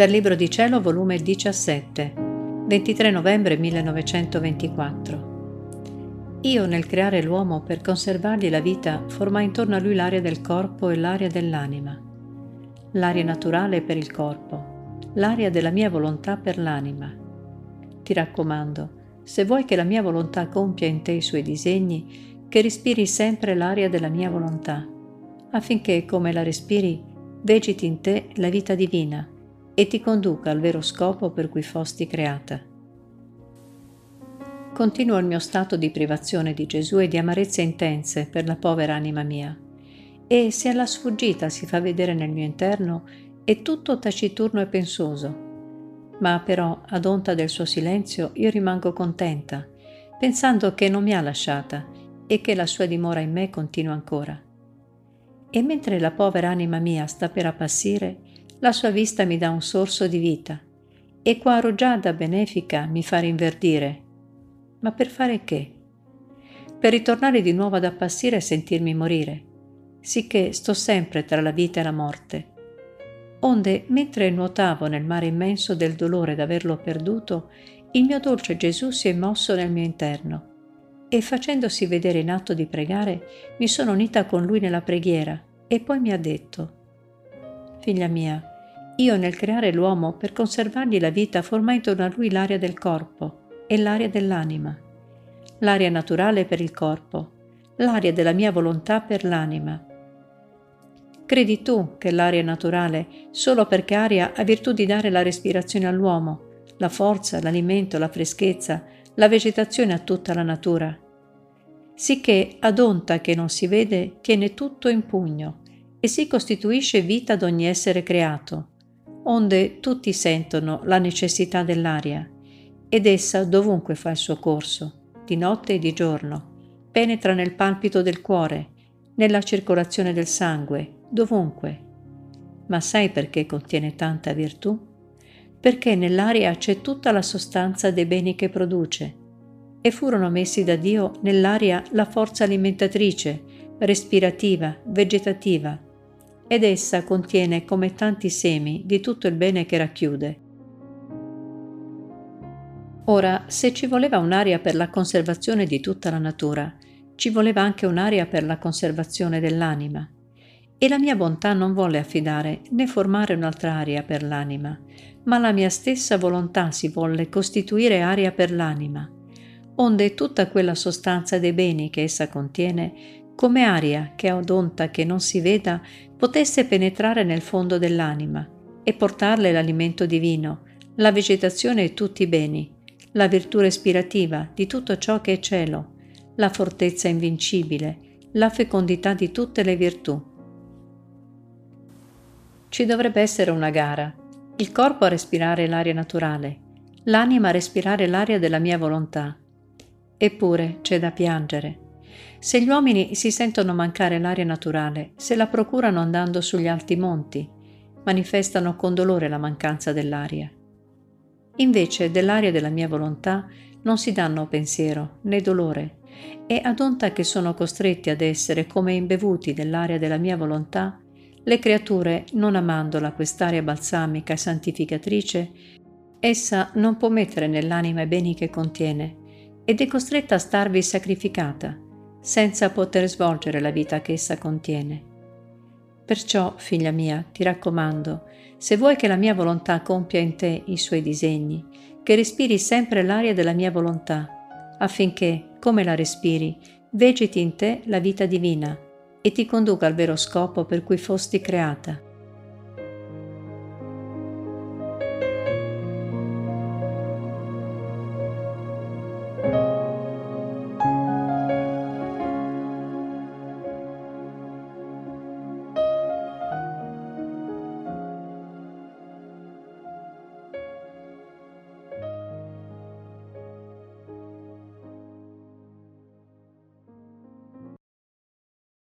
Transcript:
Dal Libro di Cielo, volume 17, 23 novembre 1924. Io nel creare l'uomo per conservargli la vita formai intorno a lui l'aria del corpo e l'aria dell'anima. L'aria naturale per il corpo, l'aria della mia volontà per l'anima. Ti raccomando, se vuoi che la mia volontà compia in te i suoi disegni, che respiri sempre l'aria della mia volontà, affinché come la respiri vegeti in te la vita divina e ti conduca al vero scopo per cui fosti creata. Continuo il mio stato di privazione di Gesù e di amarezze intense per la povera anima mia, e se alla sfuggita si fa vedere nel mio interno, è tutto taciturno e pensoso. Ma però, ad onta del suo silenzio, io rimango contenta, pensando che non mi ha lasciata e che la sua dimora in me continua ancora. E mentre la povera anima mia sta per appassire, la sua vista mi dà un sorso di vita e qua rugiada benefica mi fa rinverdire. Ma per fare che? Per ritornare di nuovo ad appassire e sentirmi morire, sicché sto sempre tra la vita e la morte. Onde, mentre nuotavo nel mare immenso del dolore d'averlo perduto, il mio dolce Gesù si è mosso nel mio interno e facendosi vedere in atto di pregare, mi sono unita con lui nella preghiera e poi mi ha detto, Figlia mia, io nel creare l'uomo per conservargli la vita formai intorno a lui l'aria del corpo e l'aria dell'anima, l'aria naturale per il corpo, l'aria della mia volontà per l'anima. Credi tu che l'aria naturale, solo perché aria ha virtù di dare la respirazione all'uomo, la forza, l'alimento, la freschezza, la vegetazione a tutta la natura? Sicché ad onta che non si vede, tiene tutto in pugno e si costituisce vita ad ogni essere creato onde tutti sentono la necessità dell'aria, ed essa dovunque fa il suo corso, di notte e di giorno, penetra nel palpito del cuore, nella circolazione del sangue, dovunque. Ma sai perché contiene tanta virtù? Perché nell'aria c'è tutta la sostanza dei beni che produce, e furono messi da Dio nell'aria la forza alimentatrice, respirativa, vegetativa, ed essa contiene come tanti semi di tutto il bene che racchiude. Ora, se ci voleva un'aria per la conservazione di tutta la natura, ci voleva anche un'aria per la conservazione dell'anima. E la mia bontà non volle affidare né formare un'altra aria per l'anima, ma la mia stessa volontà si volle costituire aria per l'anima, onde tutta quella sostanza dei beni che essa contiene come aria che odonta che non si veda potesse penetrare nel fondo dell'anima e portarle l'alimento divino, la vegetazione e tutti i beni, la virtù respirativa di tutto ciò che è cielo, la fortezza invincibile, la fecondità di tutte le virtù. Ci dovrebbe essere una gara, il corpo a respirare l'aria naturale, l'anima a respirare l'aria della mia volontà. Eppure c'è da piangere se gli uomini si sentono mancare l'aria naturale, se la procurano andando sugli alti monti, manifestano con dolore la mancanza dell'aria. Invece dell'aria della mia volontà non si danno pensiero né dolore, e ad onta che sono costretti ad essere come imbevuti dell'aria della mia volontà, le creature, non amandola quest'aria balsamica e santificatrice, essa non può mettere nell'anima i beni che contiene, ed è costretta a starvi sacrificata, senza poter svolgere la vita che essa contiene. Perciò, figlia mia, ti raccomando, se vuoi che la mia volontà compia in te i suoi disegni, che respiri sempre l'aria della mia volontà, affinché, come la respiri, vegeti in te la vita divina e ti conduca al vero scopo per cui fosti creata